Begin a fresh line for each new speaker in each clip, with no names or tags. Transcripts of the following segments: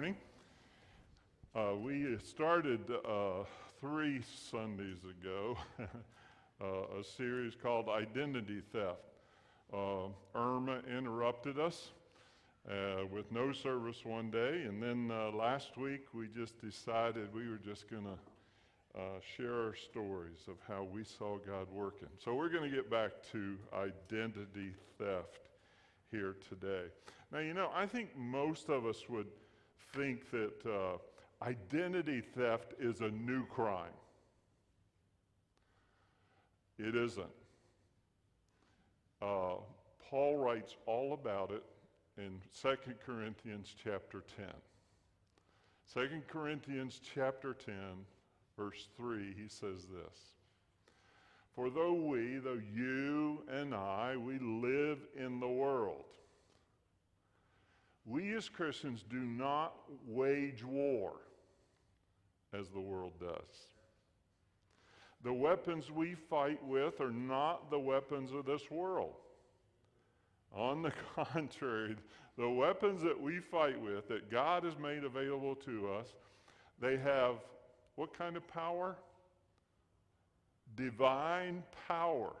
morning. Uh, we started uh, three Sundays ago uh, a series called Identity Theft. Uh, Irma interrupted us uh, with no service one day, and then uh, last week we just decided we were just going to share our stories of how we saw God working. So we're going to get back to identity theft here today. Now, you know, I think most of us would think that uh, identity theft is a new crime. It isn't. Uh, Paul writes all about it in 2 Corinthians chapter 10. 2 Corinthians chapter 10, verse 3, he says this For though we, though you and I, we live in the world, we as Christians do not wage war as the world does. The weapons we fight with are not the weapons of this world. On the contrary, the weapons that we fight with, that God has made available to us, they have what kind of power? Divine power.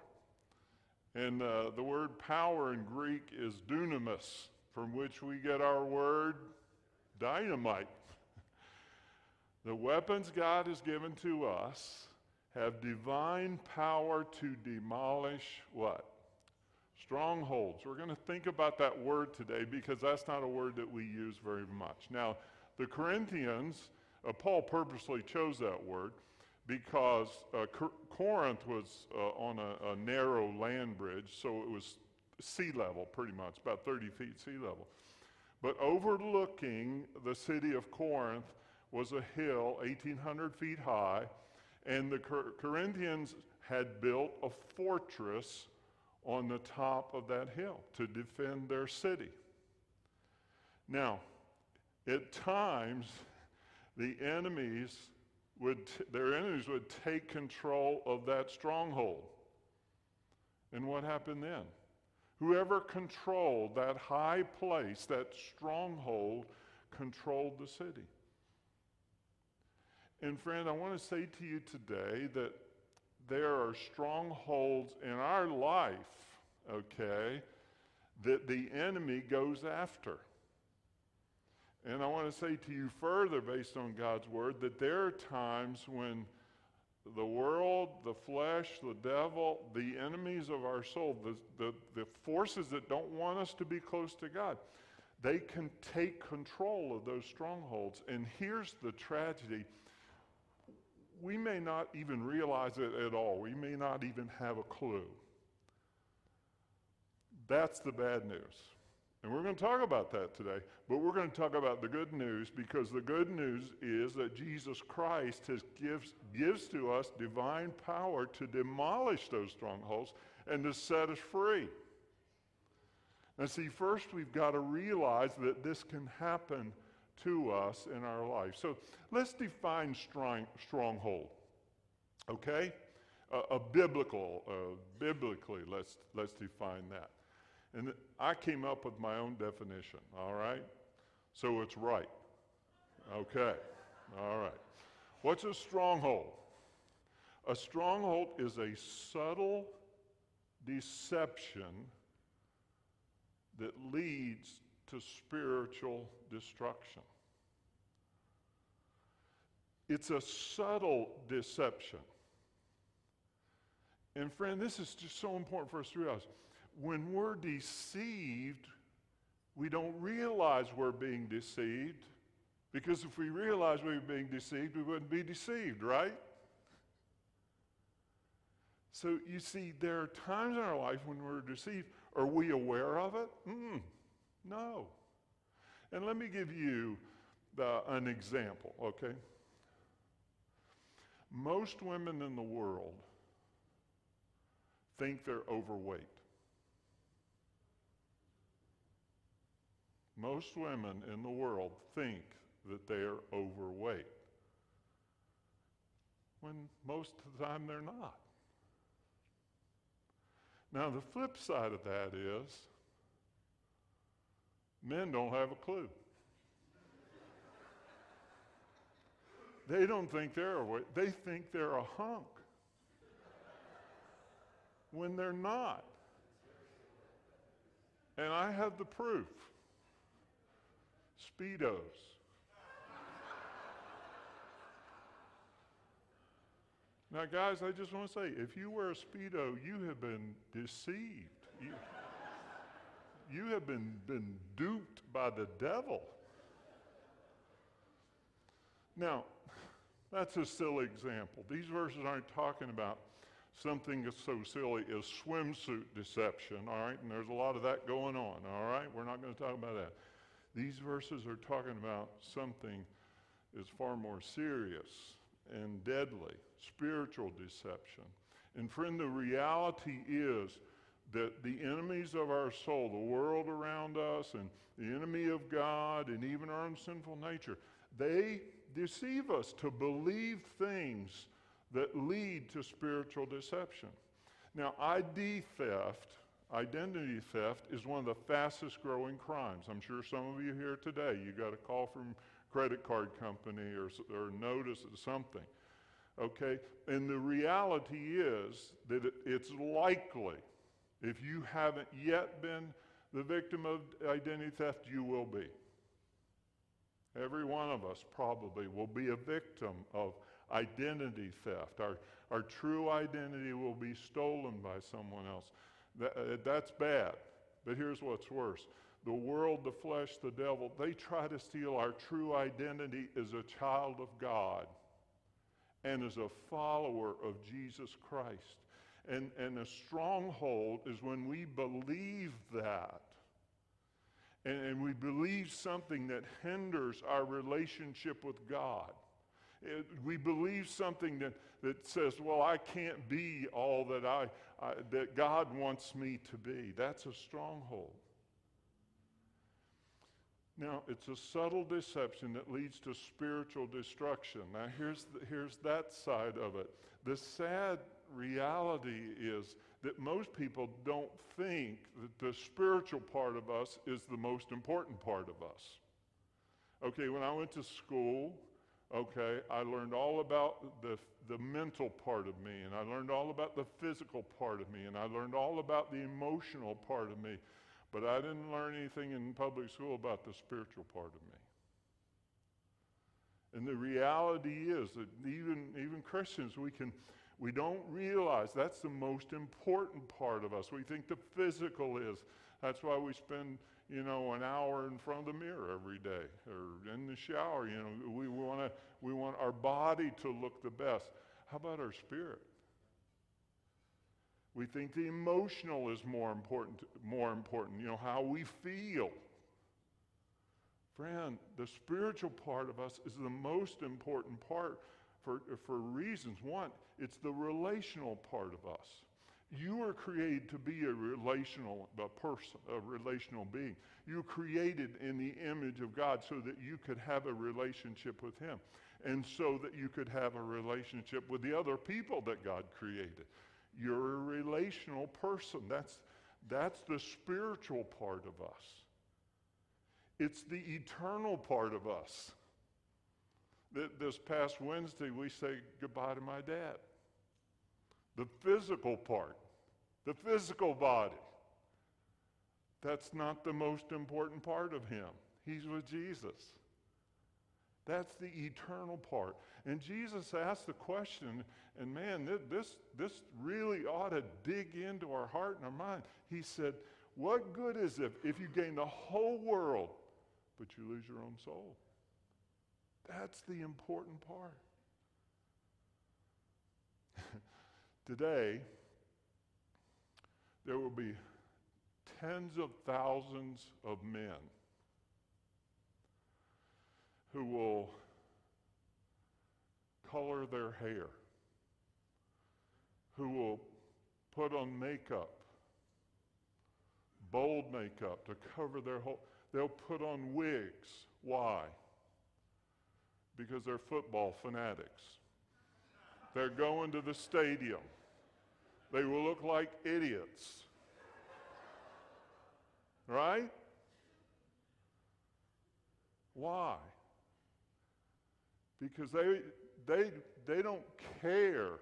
And uh, the word power in Greek is dunamis from which we get our word dynamite. the weapons God has given to us have divine power to demolish what? Strongholds. We're going to think about that word today because that's not a word that we use very much. Now, the Corinthians, uh, Paul purposely chose that word because uh, Corinth was uh, on a, a narrow land bridge, so it was sea level, pretty much, about 30 feet sea level. But overlooking the city of Corinth was a hill 1,800 feet high, and the Cor- Corinthians had built a fortress on the top of that hill to defend their city. Now, at times, the enemies would, t- their enemies would take control of that stronghold. And what happened then? Whoever controlled that high place, that stronghold, controlled the city. And friend, I want to say to you today that there are strongholds in our life, okay, that the enemy goes after. And I want to say to you further, based on God's word, that there are times when the world, the flesh, the devil, the enemies of our soul, the, the, the forces that don't want us to be close to God, they can take control of those strongholds. And here's the tragedy we may not even realize it at all, we may not even have a clue. That's the bad news. And we're going to talk about that today, but we're going to talk about the good news because the good news is that Jesus Christ has gives, gives to us divine power to demolish those strongholds and to set us free. And see, first we've got to realize that this can happen to us in our life. So let's define strong, stronghold, okay? a biblical, uh, biblically, let's, let's define that. And I came up with my own definition, all right? So it's right. Okay, all right. What's a stronghold? A stronghold is a subtle deception that leads to spiritual destruction. It's a subtle deception. And friend, this is just so important for us to realize when we're deceived, we don't realize we're being deceived because if we realize we are being deceived, we wouldn't be deceived, right? So you see, there are times in our life when we're deceived. Are we aware of it? Mm, no. And let me give you the, an example, okay? Most women in the world think they're overweight. Most women in the world think that they are overweight, when most of the time they're not. Now, the flip side of that is men don't have a clue. They don't think they're a weight, they think they're a hunk when they're not. And I have the proof Speedos. Now, guys, I just want to say if you wear a Speedo, you have been deceived. You, you have been, been duped by the devil. Now, that's a silly example. These verses aren't talking about something that's so silly as swimsuit deception, all right? And there's a lot of that going on, all right? We're not going to talk about that. These verses are talking about something is far more serious and deadly spiritual deception. And friend, the reality is that the enemies of our soul, the world around us, and the enemy of God, and even our own sinful nature, they deceive us to believe things that lead to spiritual deception. Now, ID theft, identity theft, is one of the fastest growing crimes. I'm sure some of you here today, you got a call from credit card company or, or notice of something. Okay? And the reality is that it, it's likely, if you haven't yet been the victim of identity theft, you will be. Every one of us probably will be a victim of identity theft. Our, our true identity will be stolen by someone else. That, uh, that's bad. But here's what's worse the world, the flesh, the devil, they try to steal our true identity as a child of God and as a follower of Jesus Christ. And, and a stronghold is when we believe that. And, and we believe something that hinders our relationship with God. It, we believe something that, that says, well, I can't be all that, I, I, that God wants me to be. That's a stronghold. Now, it's a subtle deception that leads to spiritual destruction. Now, here's, the, here's that side of it. The sad reality is that most people don't think that the spiritual part of us is the most important part of us. Okay, when I went to school, okay, I learned all about the, the mental part of me, and I learned all about the physical part of me, and I learned all about the emotional part of me. But I didn't learn anything in public school about the spiritual part of me. And the reality is that even, even Christians, we can we don't realize that's the most important part of us. We think the physical is. That's why we spend, you know, an hour in front of the mirror every day or in the shower. You know, we want to we want our body to look the best. How about our spirit? We think the emotional is more important, more important, you know, how we feel. Friend, the spiritual part of us is the most important part for, for reasons. One, it's the relational part of us. You were created to be a relational a person, a relational being. You were created in the image of God so that you could have a relationship with Him and so that you could have a relationship with the other people that God created. You're a relational person. That's, that's the spiritual part of us. It's the eternal part of us. This past Wednesday, we say goodbye to my dad. The physical part, the physical body. That's not the most important part of him. He's with Jesus. That's the eternal part. And Jesus asked the question, and man, this, this really ought to dig into our heart and our mind. He said, What good is it if you gain the whole world, but you lose your own soul? That's the important part. Today, there will be tens of thousands of men who will color their hair, who will put on makeup, bold makeup to cover their whole, they'll put on wigs. Why? Because they're football fanatics. They're going to the stadium. They will look like idiots. Right? Why? because they, they, they don't care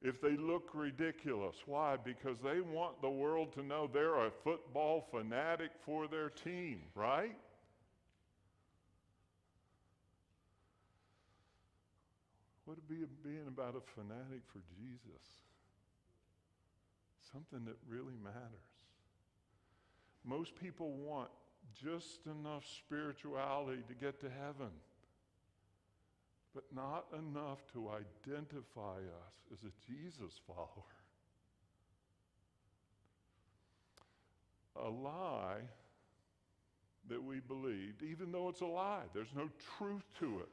if they look ridiculous. Why? Because they want the world to know they're a football fanatic for their team, right? What would it be being about a fanatic for Jesus? Something that really matters. Most people want just enough spirituality to get to heaven, but not enough to identify us as a Jesus follower. A lie that we believed, even though it's a lie, there's no truth to it.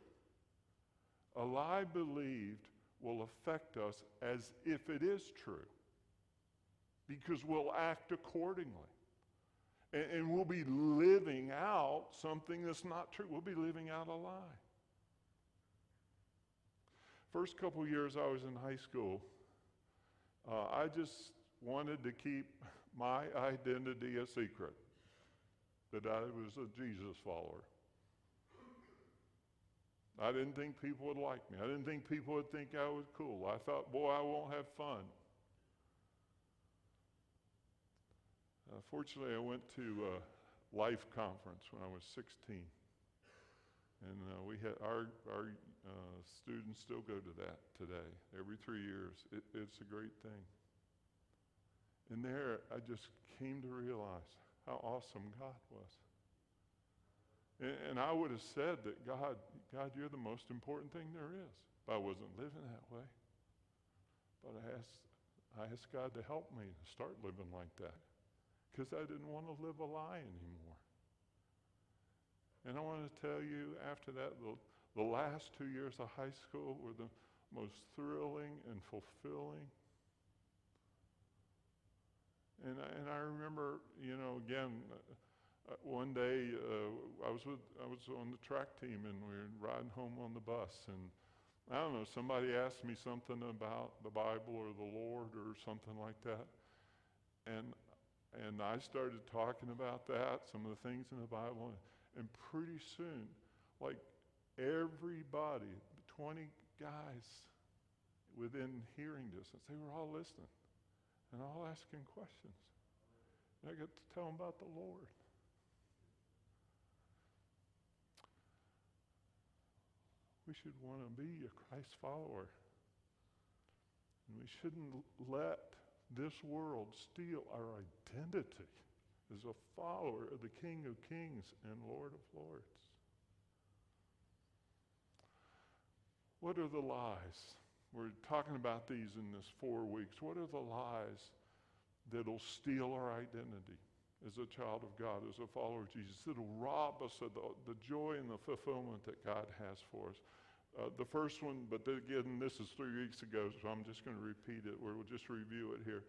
A lie believed will affect us as if it is true because we'll act accordingly. And, and, we'll be living out something that's not true. We'll be living out a lie. First couple years I was in high school, uh, I just wanted to keep my identity a secret that I was a Jesus follower. I didn't think people would like me. I didn't think people would think I was cool. I thought, boy, I won't have fun. Uh, fortunately, I went to a Life conference when I was 16. And uh, we had our, our uh, students still go to that today, every three years. It, it's a great thing. And there, I just came to realize how awesome God was. And, and I would have said that God, God, you're the most important thing there is. But I wasn't living that way. But I asked, I asked God to help me to start living like that because I didn't want to live a lie anymore. And I want to tell you, after that, the, the last two years of high school were the most thrilling and fulfilling. And, and I remember, you know, again, uh, one day uh, I was with I was on the track team and we were riding home on the bus and I don't know somebody asked me something about the Bible or the Lord or something like that and and I started talking about that some of the things in the Bible and, pretty soon like everybody 20 guys within hearing distance they were all listening and all asking questions and I got to tell them about the Lord We should want to be a Christ follower. And we shouldn't let this world steal our identity as a follower of the King of Kings and Lord of Lords. What are the lies? We're talking about these in this four weeks. What are the lies that'll steal our identity as a child of God, as a follower of Jesus? That'll rob us of the, the joy and the fulfillment that God has for us. Uh, the first one, but again, this is three weeks ago, so I'm just going to repeat it. We'll just review it here.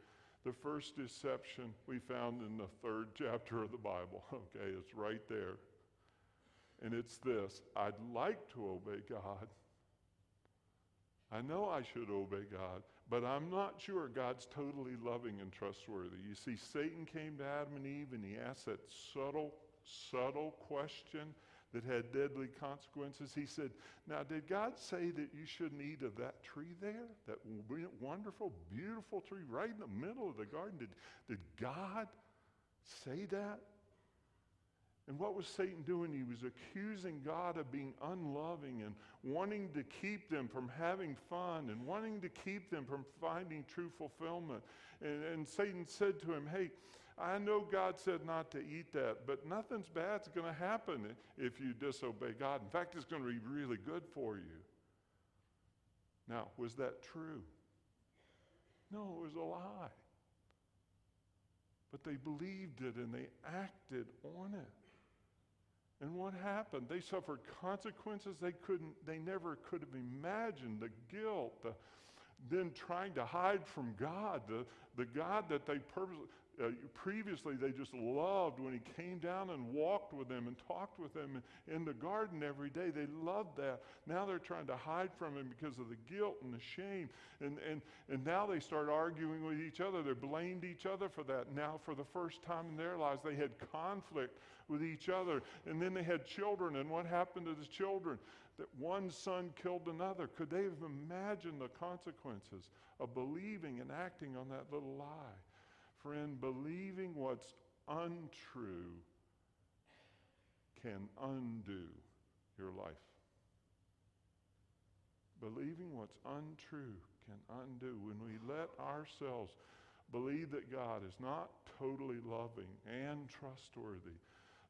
The first deception we found in the third chapter of the Bible. Okay, it's right there. And it's this I'd like to obey God. I know I should obey God, but I'm not sure God's totally loving and trustworthy. You see, Satan came to Adam and Eve and he asked that subtle, subtle question that had deadly consequences. He said, Now, did God say that you shouldn't eat of that tree there? That wonderful, beautiful tree right in the middle of the garden? Did, did God say that? And what was Satan doing? He was accusing God of being unloving and wanting to keep them from having fun and wanting to keep them from finding true fulfillment. And, and Satan said to him, Hey, I know God said not to eat that, but nothing's bad's going to happen if you disobey God. In fact, it's going to be really good for you. Now, was that true? No, it was a lie. But they believed it and they acted on it. And what happened? They suffered consequences they couldn't, they never could have imagined. The guilt, the, then trying to hide from God, the, the God that they purposely, uh, previously, they just loved when he came down and walked with them and talked with them in the garden every day. They loved that. Now they're trying to hide from him because of the guilt and the shame. And, and, and now they start arguing with each other. They blamed each other for that. Now, for the first time in their lives, they had conflict with each other. And then they had children. And what happened to the children? That one son killed another. Could they have imagined the consequences of believing and acting on that little lie? Friend, believing what's untrue can undo your life. Believing what's untrue can undo. When we let ourselves believe that God is not totally loving and trustworthy,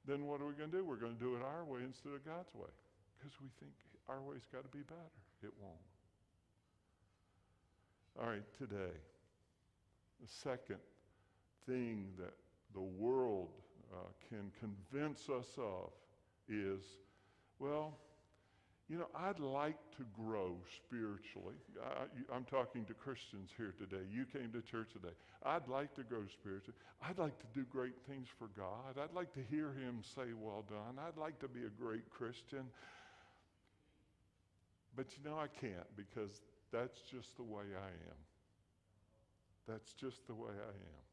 then what are we going to do? We're going to do it our way instead of God's way because we think our way's got to be better. It won't. All right, today, the second thing that the world uh, can convince us of is, well, you know, I'd like to grow spiritually. I, am talking to Christians here today. You came to church today. I'd like to grow spiritually. I'd like to do great things for God. I'd like to hear Him say, Well done. I'd like to be a great Christian. But you know, I can't because that's just the way I am. That's just the way I am.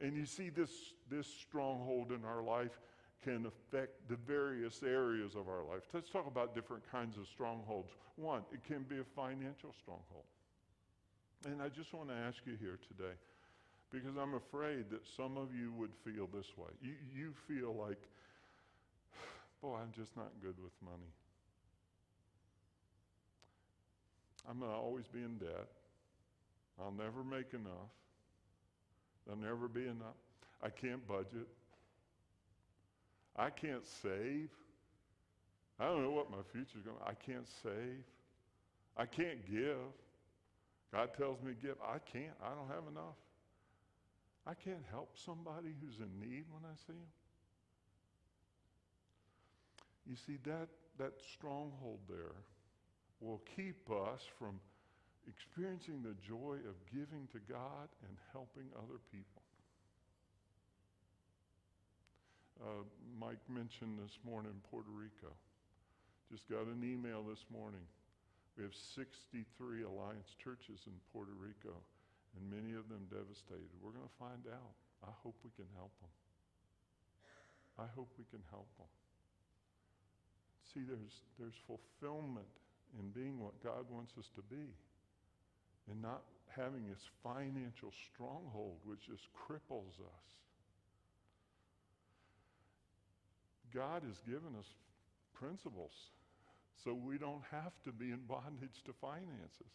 And you see, this, this stronghold in our life can affect the various areas of our life. Let's talk about different kinds of strongholds. One, it can be a financial stronghold. And I just want to ask you here today, because I'm afraid that some of you would feel this way. You, you feel like, boy, I'm just not good with money. I'm going to always be in debt. I'll never make enough. There'll never be enough. I can't budget. I can't save. I don't know what my future's going to I can't save. I can't give. God tells me to give. I can't. I don't have enough. I can't help somebody who's in need when I see him. You see, that, that stronghold there will keep us from experiencing the joy of giving to God and helping other people. Uh, Mike mentioned this morning Puerto Rico. Just got an email this morning. We have 63 Alliance churches in Puerto Rico, and many of them devastated. We're going to find out. I hope we can help them. I hope we can help them. See, there's, there's fulfillment in being what God wants us to be and not having this financial stronghold which just cripples us. God has given us principles so we don't have to be in bondage to finances.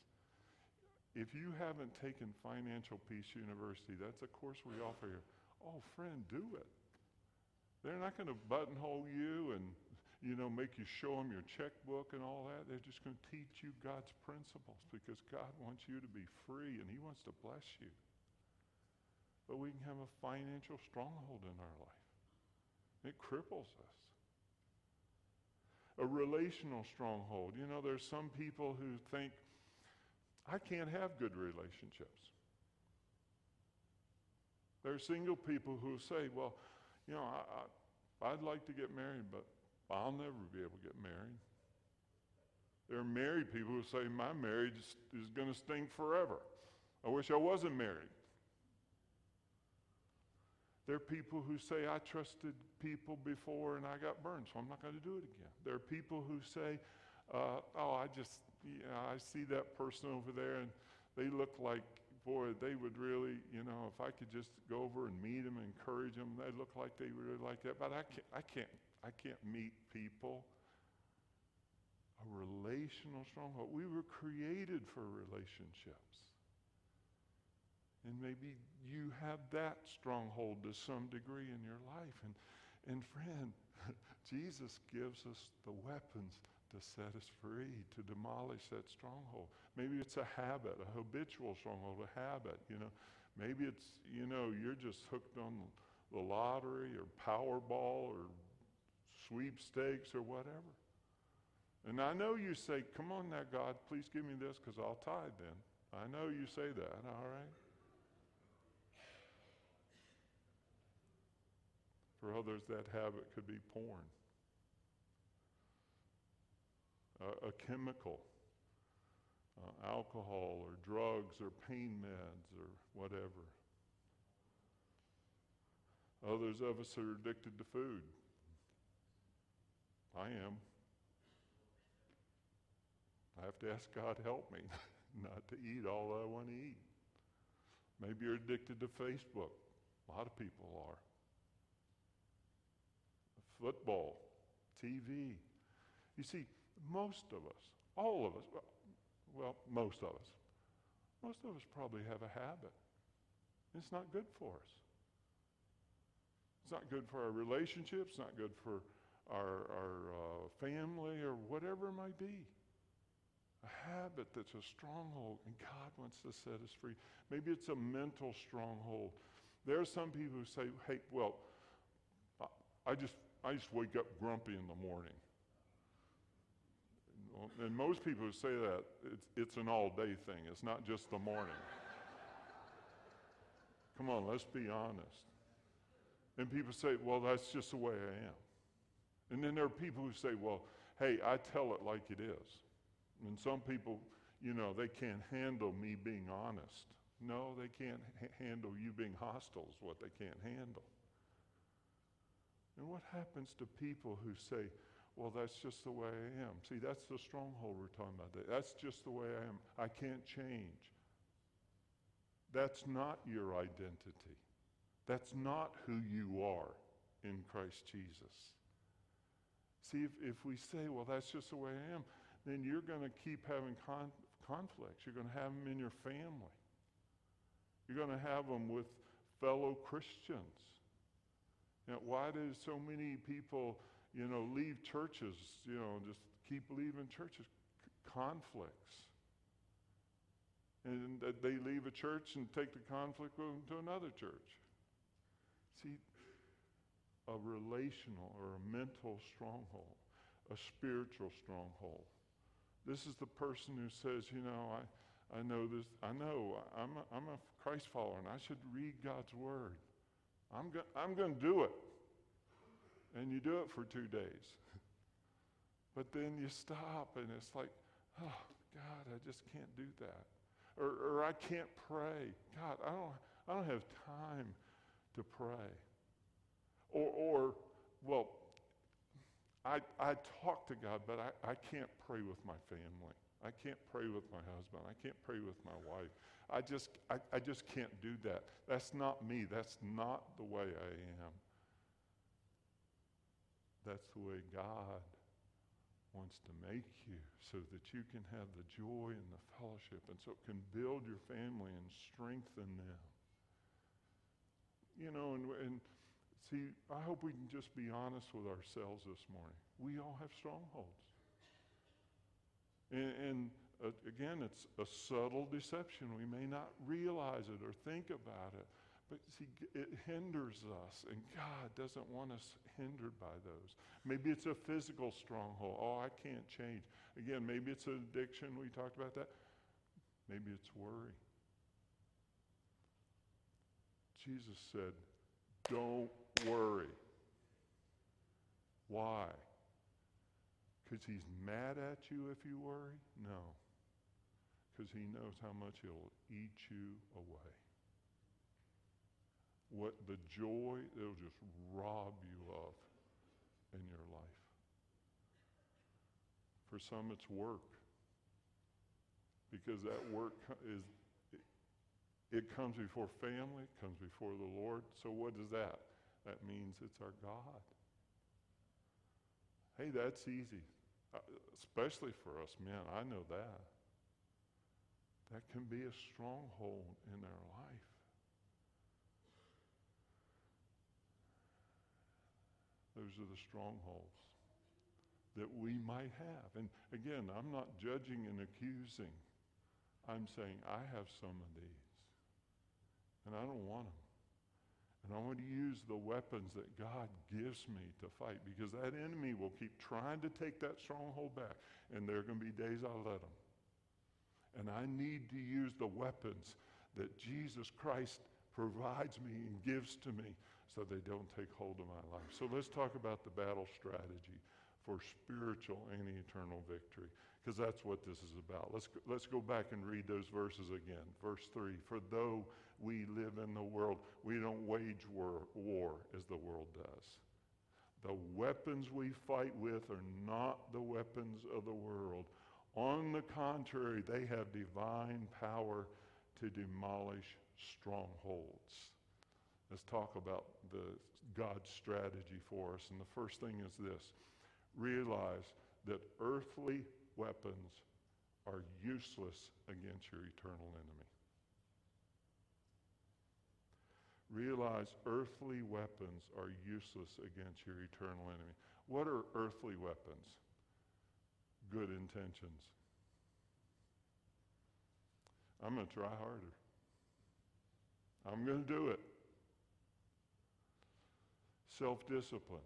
If you haven't taken Financial Peace University, that's a course we offer here. Oh, friend, do it. They're not going to buttonhole you and you know, make you show them your checkbook and all that. They're just going to teach you God's principles because God wants you to be free and He wants to bless you. But we can have a financial stronghold in our life. It cripples us. A relational stronghold. You know, there's some people who think, I can't have good relationships. There are single people who say, well, you know, I, I, I'd like to get married, but I'll never be able to get married. There are married people who say, My marriage is going to stink forever. I wish I wasn't married. There are people who say, I trusted people before and I got burned, so I'm not going to do it again. There are people who say, uh, Oh, I just, you know, I see that person over there and they look like, boy, they would really, you know, if I could just go over and meet them, and encourage them, they look like they really like that. But I can't, I can't I can't meet people. A relational stronghold. We were created for relationships. And maybe you have that stronghold to some degree in your life. And, and friend, Jesus gives us the weapons to set us free, to demolish that stronghold. Maybe it's a habit, a habitual stronghold, a habit, you know. Maybe it's, you know, you're just hooked on the lottery or Powerball or sweepstakes or whatever. And I know you say, Come on now, God, please give me this because I'll tithe then. I know you say that, all right? For others, that habit could be porn, a, a chemical, uh, alcohol, or drugs, or pain meds, or whatever. Others of us are addicted to food. I am. I have to ask God help me not to eat all I want to eat. Maybe you're addicted to Facebook. A lot of people are. Football, TV. You see, most of us, all of us, well, most of us, most of us probably have a habit. It's not good for us. It's not good for our relationships, not good for our, our uh, family or whatever it might be. A habit that's a stronghold, and God wants to set us free. Maybe it's a mental stronghold. There are some people who say, hey, well, I just, I just wake up grumpy in the morning. And most people who say that, it's, it's an all day thing, it's not just the morning. Come on, let's be honest. And people say, well, that's just the way I am. And then there are people who say, well, hey, I tell it like it is. And some people, you know, they can't handle me being honest. No, they can't ha- handle you being hostile, is what they can't handle. And what happens to people who say, well, that's just the way I am? See, that's the stronghold we're talking about. That's just the way I am. I can't change. That's not your identity. That's not who you are in Christ Jesus. See, if, if we say, well, that's just the way I am, then you're going to keep having con- conflicts. You're going to have them in your family. You're going to have them with fellow Christians. You know, why do so many people, you know, leave churches, you know, just keep leaving churches? C- conflicts. And they leave a church and take the conflict with them to another church. See, a relational or a mental stronghold, a spiritual stronghold. This is the person who says, you know, I, I know this, I know I'm a, I'm a Christ follower and I should read God's word. I'm, go- I'm going to do it. And you do it for two days. but then you stop and it's like, oh, God, I just can't do that. Or, or I can't pray. God, I don't, I don't have time to pray. Or, or well, I, I talk to God, but I, I can't pray with my family. I can't pray with my husband. I can't pray with my wife. I just, I, I just can't do that. That's not me. That's not the way I am. That's the way God wants to make you so that you can have the joy and the fellowship and so it can build your family and strengthen them. You know, and, and See, I hope we can just be honest with ourselves this morning. We all have strongholds. And, and uh, again, it's a subtle deception. We may not realize it or think about it. But see, it hinders us, and God doesn't want us hindered by those. Maybe it's a physical stronghold. Oh, I can't change. Again, maybe it's an addiction. We talked about that. Maybe it's worry. Jesus said, Don't worry. Why? Because he's mad at you if you worry? No. Because he knows how much he'll eat you away. What the joy it'll just rob you of in your life. For some, it's work. Because that work is, it comes before family, it comes before the Lord. So, what is that? That means it's our God. Hey, that's easy, uh, especially for us men. I know that. That can be a stronghold in our life. Those are the strongholds that we might have. And again, I'm not judging and accusing. I'm saying I have some of these, and I don't want them. And I want to use the weapons that God gives me to fight because that enemy will keep trying to take that stronghold back. And there are going to be days I'll let him. And I need to use the weapons that Jesus Christ provides me and gives to me so they don't take hold of my life. So let's talk about the battle strategy for spiritual and eternal victory because that's what this is about. Let's, let's go back and read those verses again. Verse 3 For though we live in the world, we don't wage war, war as the world does. The weapons we fight with are not the weapons of the world. On the contrary, they have divine power to demolish strongholds. Let's talk about the God's strategy for us. And the first thing is this realize that earthly weapons are useless against your eternal enemy. Realize earthly weapons are useless against your eternal enemy. What are earthly weapons? Good intentions. I'm going to try harder. I'm going to do it. Self discipline.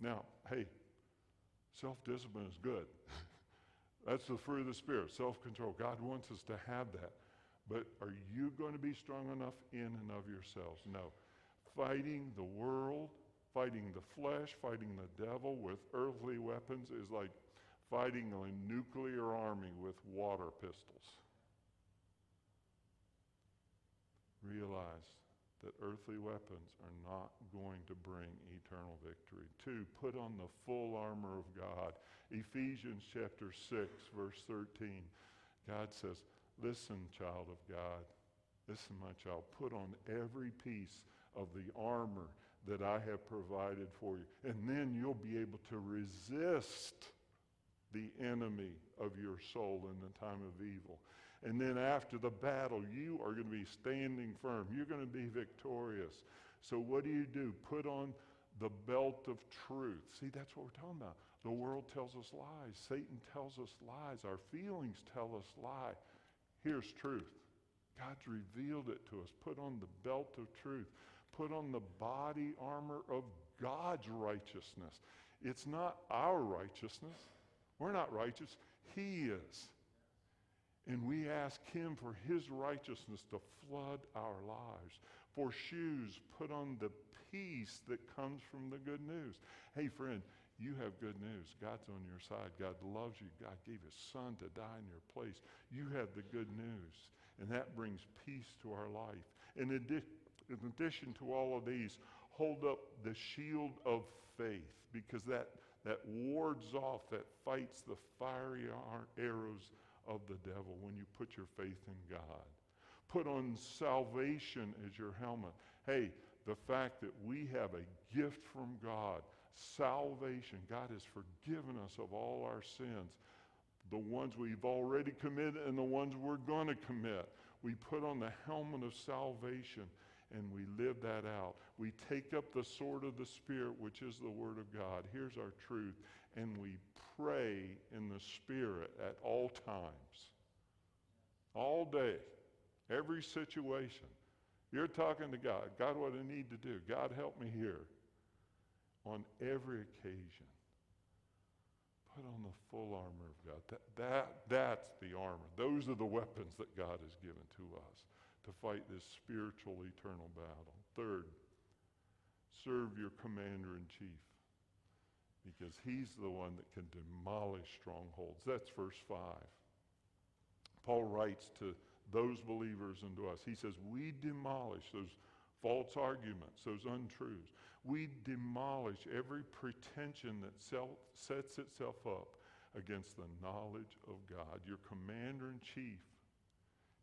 Now, hey, self discipline is good. That's the fruit of the Spirit, self control. God wants us to have that. But are you going to be strong enough in and of yourselves? No. Fighting the world, fighting the flesh, fighting the devil with earthly weapons is like fighting a nuclear army with water pistols. Realize that earthly weapons are not going to bring eternal victory. Two, put on the full armor of God. Ephesians chapter 6, verse 13. God says, Listen, child of God. Listen, my child. Put on every piece of the armor that I have provided for you. And then you'll be able to resist the enemy of your soul in the time of evil. And then after the battle, you are going to be standing firm. You're going to be victorious. So, what do you do? Put on the belt of truth. See, that's what we're talking about. The world tells us lies, Satan tells us lies, our feelings tell us lies. Here's truth. God's revealed it to us. Put on the belt of truth. Put on the body armor of God's righteousness. It's not our righteousness. We're not righteous. He is. And we ask Him for His righteousness to flood our lives. For shoes, put on the peace that comes from the good news. Hey, friend, you have good news. God's on your side. God loves you. God gave his son to die in your place. You have the good news. And that brings peace to our life. In, in addition to all of these, hold up the shield of faith because that, that wards off, that fights the fiery arrows of the devil when you put your faith in God. Put on salvation as your helmet. Hey, the fact that we have a gift from God salvation. God has forgiven us of all our sins, the ones we've already committed and the ones we're going to commit. We put on the helmet of salvation and we live that out. We take up the sword of the Spirit, which is the Word of God. Here's our truth. And we pray in the Spirit at all times, all day, every situation. You're talking to God. God, what do I need to do. God, help me here on every occasion. Put on the full armor of God. That, that, that's the armor. Those are the weapons that God has given to us to fight this spiritual eternal battle. Third, serve your commander in chief because he's the one that can demolish strongholds. That's verse 5. Paul writes to those believers and to us. He says, We demolish those false arguments, those untruths. We demolish every pretension that self, sets itself up against the knowledge of God. Your commander in chief,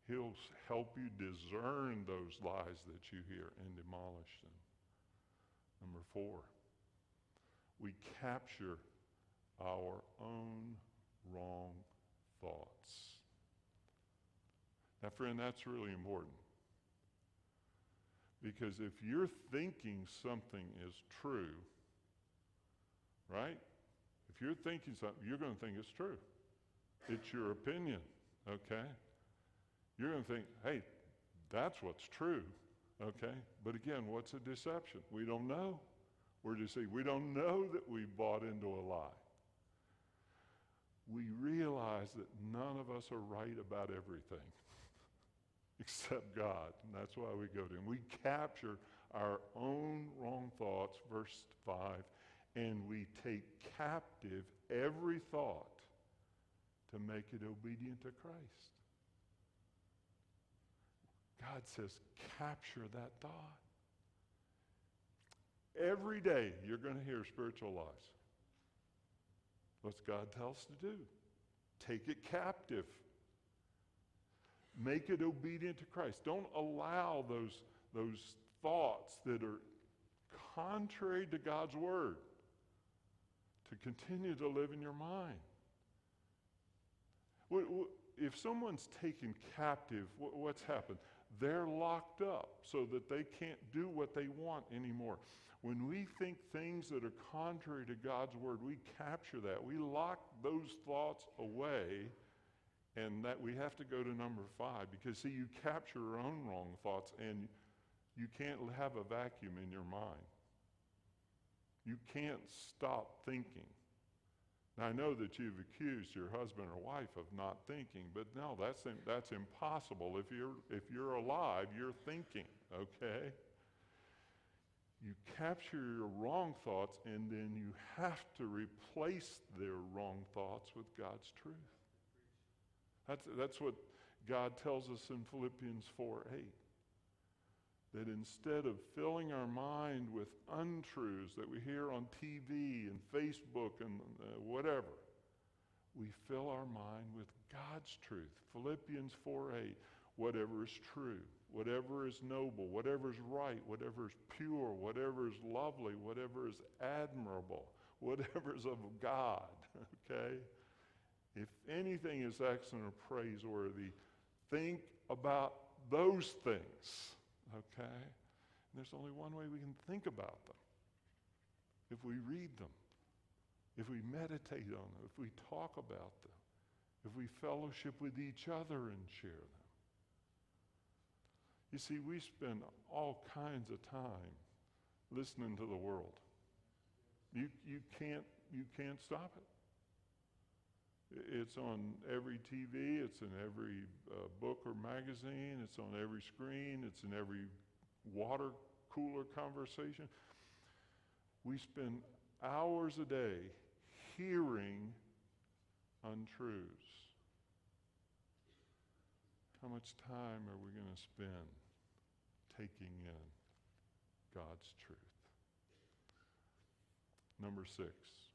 he'll help you discern those lies that you hear and demolish them. Number four, we capture our own wrong thoughts. Now, friend, that's really important. Because if you're thinking something is true, right? If you're thinking something, you're going to think it's true. It's your opinion, okay? You're going to think, hey, that's what's true, okay? But again, what's a deception? We don't know. We're deceived. We don't know that we bought into a lie. We realize that none of us are right about everything except God. And that's why we go to Him. We capture our own wrong thoughts, verse 5, and we take captive every thought to make it obedient to Christ. God says, capture that thought. Every day you're going to hear spiritual lies. What's God tell us to do? Take it captive. Make it obedient to Christ. Don't allow those, those thoughts that are contrary to God's word to continue to live in your mind. If someone's taken captive, what's happened? They're locked up so that they can't do what they want anymore. When we think things that are contrary to God's word, we capture that. We lock those thoughts away, and that we have to go to number five because, see, you capture your own wrong thoughts, and you can't have a vacuum in your mind. You can't stop thinking. Now, I know that you've accused your husband or wife of not thinking, but no, that's, that's impossible. If you're, if you're alive, you're thinking, okay? You capture your wrong thoughts, and then you have to replace their wrong thoughts with God's truth. That's, that's what God tells us in Philippians 4 8 that instead of filling our mind with untruths that we hear on TV and Facebook and uh, whatever, we fill our mind with God's truth. Philippians 4 8, whatever is true, whatever is noble, whatever is right, whatever is pure, whatever is lovely, whatever is admirable, whatever is of God, okay? If anything is excellent or praiseworthy, think about those things. Okay? And there's only one way we can think about them if we read them, if we meditate on them, if we talk about them, if we fellowship with each other and share them. You see, we spend all kinds of time listening to the world. You, you, can't, you can't stop it. It's on every TV, it's in every uh, book or magazine, it's on every screen, it's in every water cooler conversation. We spend hours a day hearing untruths. How much time are we going to spend taking in God's truth? Number six.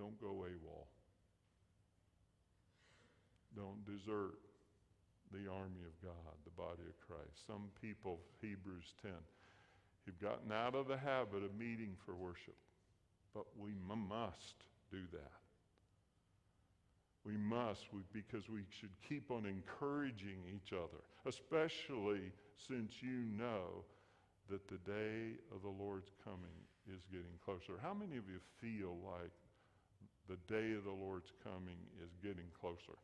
Don't go AWOL. Don't desert the army of God, the body of Christ. Some people, Hebrews 10, have gotten out of the habit of meeting for worship, but we m- must do that. We must because we should keep on encouraging each other, especially since you know that the day of the Lord's coming is getting closer. How many of you feel like the day of the Lord's coming is getting closer.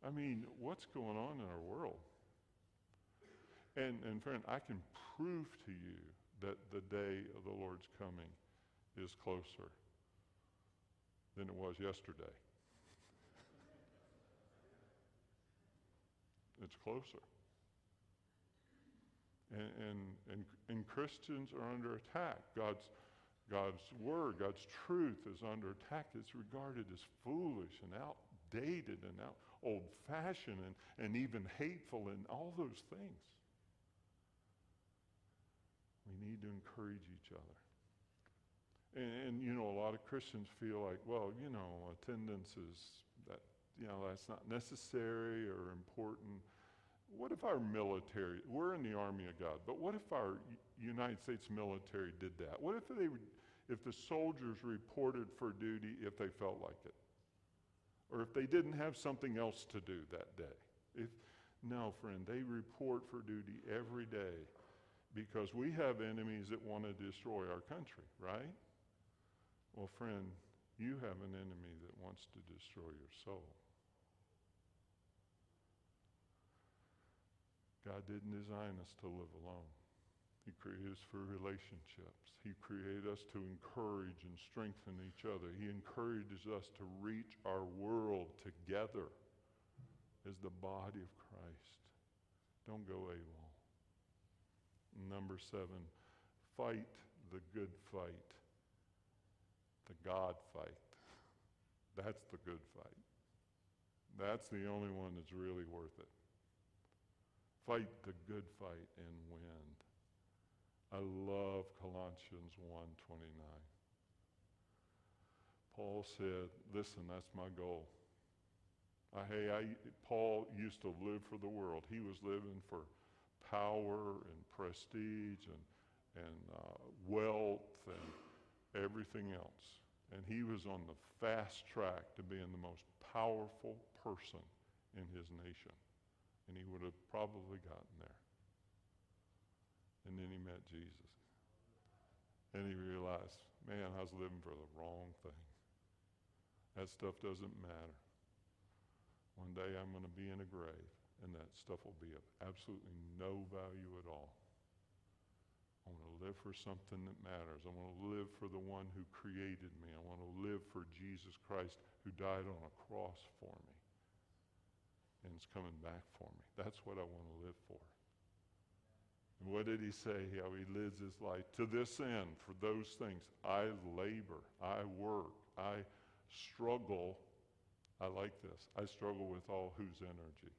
I mean, what's going on in our world? And, and friend, I can prove to you that the day of the Lord's coming is closer than it was yesterday. it's closer. And, and, and, and Christians are under attack. God's God's word, God's truth is under attack. It's regarded as foolish and outdated and out, old fashioned and, and even hateful and all those things. We need to encourage each other. And, and, you know, a lot of Christians feel like, well, you know, attendance is that, you know, that's not necessary or important. What if our military, we're in the army of God, but what if our United States military did that? What if they if the soldiers reported for duty if they felt like it? Or if they didn't have something else to do that day? If, no, friend, they report for duty every day because we have enemies that want to destroy our country, right? Well, friend, you have an enemy that wants to destroy your soul. God didn't design us to live alone. He created us for relationships. He created us to encourage and strengthen each other. He encourages us to reach our world together as the body of Christ. Don't go AWOL. Number seven, fight the good fight, the God fight. That's the good fight. That's the only one that's really worth it. Fight the good fight and win. I love Colossians 1:29. Paul said, "Listen, that's my goal. I, hey, I, Paul used to live for the world. He was living for power and prestige and and uh, wealth and everything else. And he was on the fast track to being the most powerful person in his nation. And he would have probably gotten there. And then he met Jesus. And he realized, man, I was living for the wrong thing. That stuff doesn't matter. One day I'm going to be in a grave, and that stuff will be of absolutely no value at all. I want to live for something that matters. I want to live for the one who created me. I want to live for Jesus Christ who died on a cross for me and is coming back for me. That's what I want to live for. What did he say? How he lives his life. To this end, for those things, I labor, I work, I struggle. I like this. I struggle with all whose energy?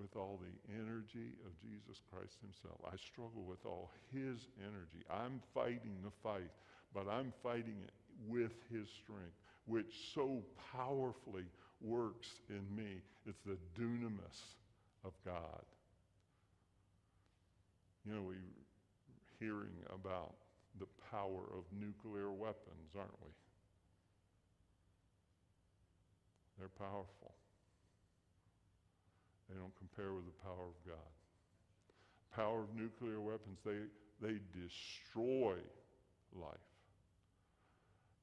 with all the energy of Jesus Christ himself. I struggle with all his energy. I'm fighting the fight, but I'm fighting it with his strength, which so powerfully works in me. It's the dunamis of God. You know, we're hearing about the power of nuclear weapons, aren't we? They're powerful. They don't compare with the power of God. Power of nuclear weapons, they, they destroy life.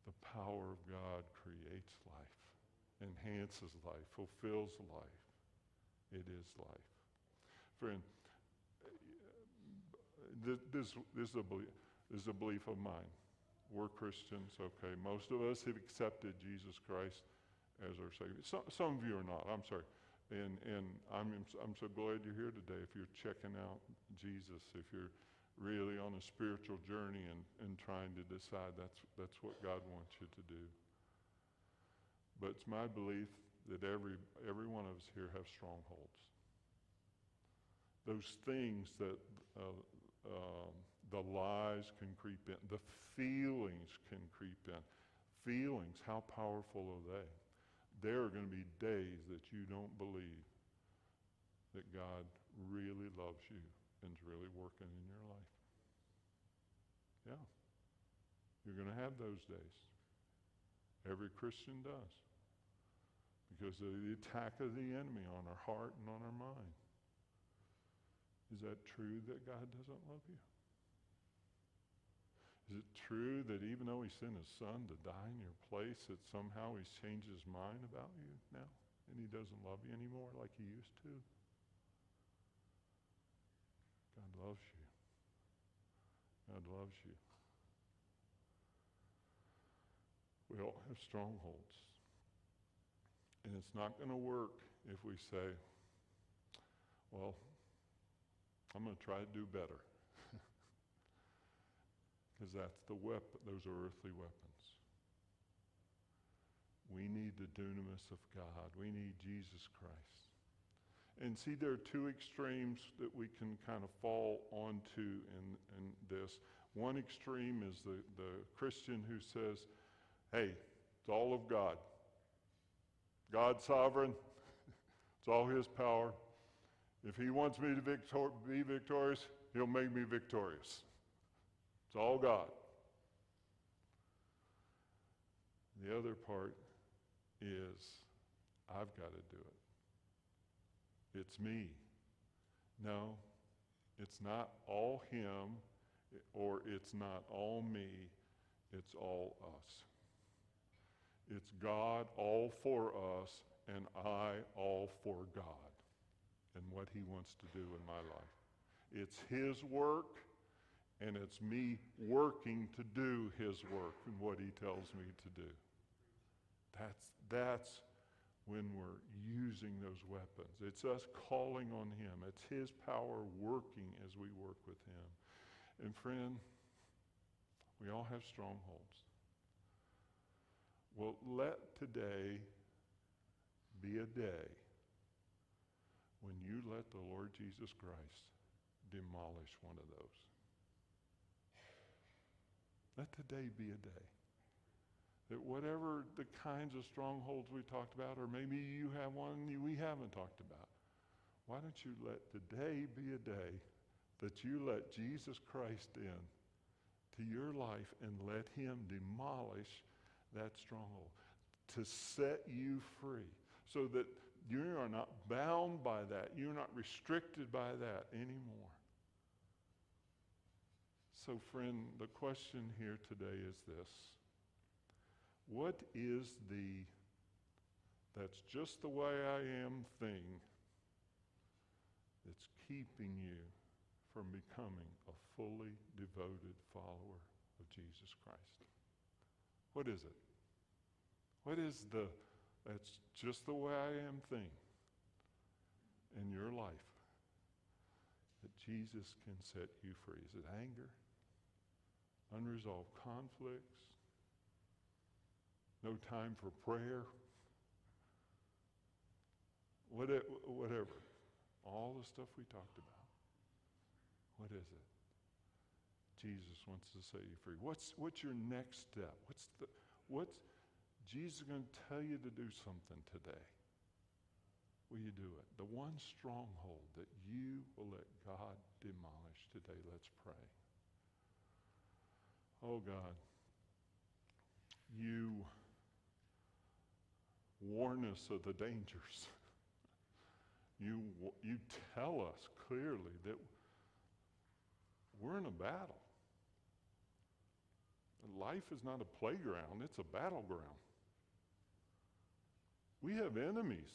The power of God creates life, enhances life, fulfills life. It is life. Friend, this, this, is a belief, this is a belief of mine. We're Christians, okay. Most of us have accepted Jesus Christ as our Savior. Some, some of you are not. I'm sorry. And, and I'm, I'm so glad you're here today. If you're checking out Jesus, if you're really on a spiritual journey and, and trying to decide that's, that's what God wants you to do. But it's my belief that every, every one of us here have strongholds. Those things that uh, uh, the lies can creep in, the feelings can creep in. Feelings, how powerful are they? there are going to be days that you don't believe that God really loves you and is really working in your life. Yeah. You're going to have those days. Every Christian does. Because of the attack of the enemy on our heart and on our mind. Is that true that God doesn't love you? Is it true that even though he sent his son to die in your place, that somehow he's changed his mind about you now and he doesn't love you anymore like he used to? God loves you. God loves you. We all have strongholds. And it's not going to work if we say, well, I'm going to try to do better because that's the weapon, those are earthly weapons. We need the dunamis of God. We need Jesus Christ. And see, there are two extremes that we can kind of fall onto in, in this. One extreme is the, the Christian who says, hey, it's all of God. God's sovereign. it's all his power. If he wants me to victor- be victorious, he'll make me victorious. It's all God. The other part is I've got to do it. It's me. No, it's not all him or it's not all me, it's all us. It's God all for us and I all for God and what he wants to do in my life. It's his work and it's me working to do his work and what he tells me to do. That's, that's when we're using those weapons. It's us calling on Him, it's His power working as we work with Him. And friend, we all have strongholds. Well, let today be a day when you let the Lord Jesus Christ demolish one of those. Let today be a day that whatever the kinds of strongholds we talked about, or maybe you have one we haven't talked about, why don't you let today be a day that you let Jesus Christ in to your life and let him demolish that stronghold to set you free so that you are not bound by that. You're not restricted by that anymore. So, friend, the question here today is this What is the that's just the way I am thing that's keeping you from becoming a fully devoted follower of Jesus Christ? What is it? What is the that's just the way I am thing in your life that Jesus can set you free? Is it anger? Unresolved conflicts? No time for prayer? Whatever. All the stuff we talked about. What is it? Jesus wants to set you free. What's, what's your next step? What's the, what's, Jesus is going to tell you to do something today. Will you do it? The one stronghold that you will let God demolish today. Let's pray. Oh God, you warn us of the dangers. You, you tell us clearly that we're in a battle. Life is not a playground, it's a battleground. We have enemies.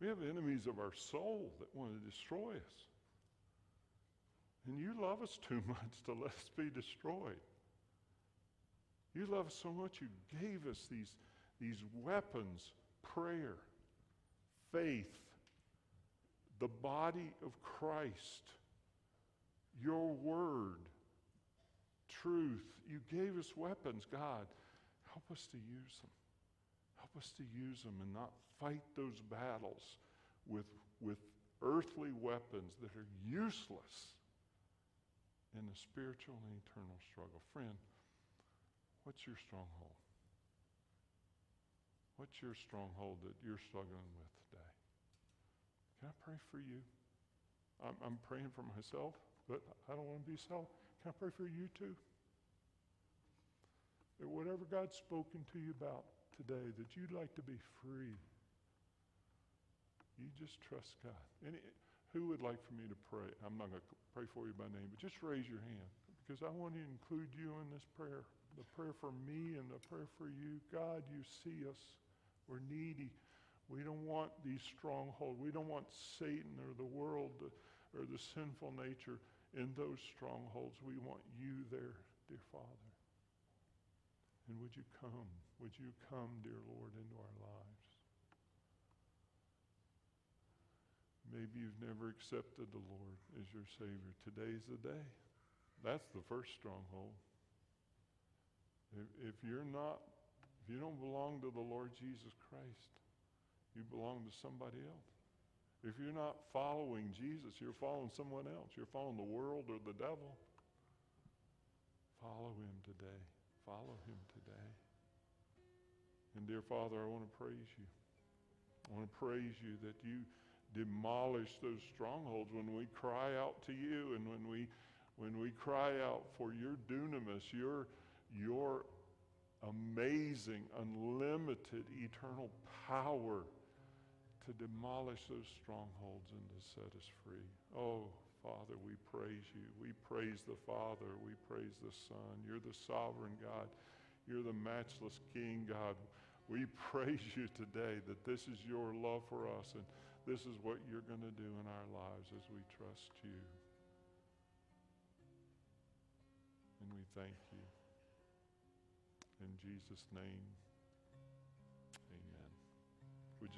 We have enemies of our soul that want to destroy us. And you love us too much to let us be destroyed. You love us so much you gave us these, these weapons prayer, faith, the body of Christ, your word, truth. You gave us weapons, God. Help us to use them. Us to use them and not fight those battles with, with earthly weapons that are useless in the spiritual and eternal struggle. Friend, what's your stronghold? What's your stronghold that you're struggling with today? Can I pray for you? I'm, I'm praying for myself, but I don't want to be self. Can I pray for you too? That whatever God's spoken to you about, today that you'd like to be free, you just trust God. Any, who would like for me to pray? I'm not going to pray for you by name, but just raise your hand because I want to include you in this prayer. The prayer for me and the prayer for you. God, you see us. We're needy. We don't want these strongholds. We don't want Satan or the world or the sinful nature in those strongholds. We want you there, dear Father. And would you come? Would you come, dear Lord, into our lives? Maybe you've never accepted the Lord as your Savior. Today's the day. That's the first stronghold. If, if you're not, if you don't belong to the Lord Jesus Christ, you belong to somebody else. If you're not following Jesus, you're following someone else. You're following the world or the devil. Follow him today. Follow him today. And dear Father, I want to praise you. I want to praise you that you demolish those strongholds when we cry out to you and when we when we cry out for your dunamis, your your amazing, unlimited, eternal power to demolish those strongholds and to set us free. Oh, Father, we praise you. We praise the Father. We praise the Son. You're the sovereign God. You're the matchless King, God. We praise you today that this is your love for us and this is what you're going to do in our lives as we trust you. And we thank you. In Jesus' name.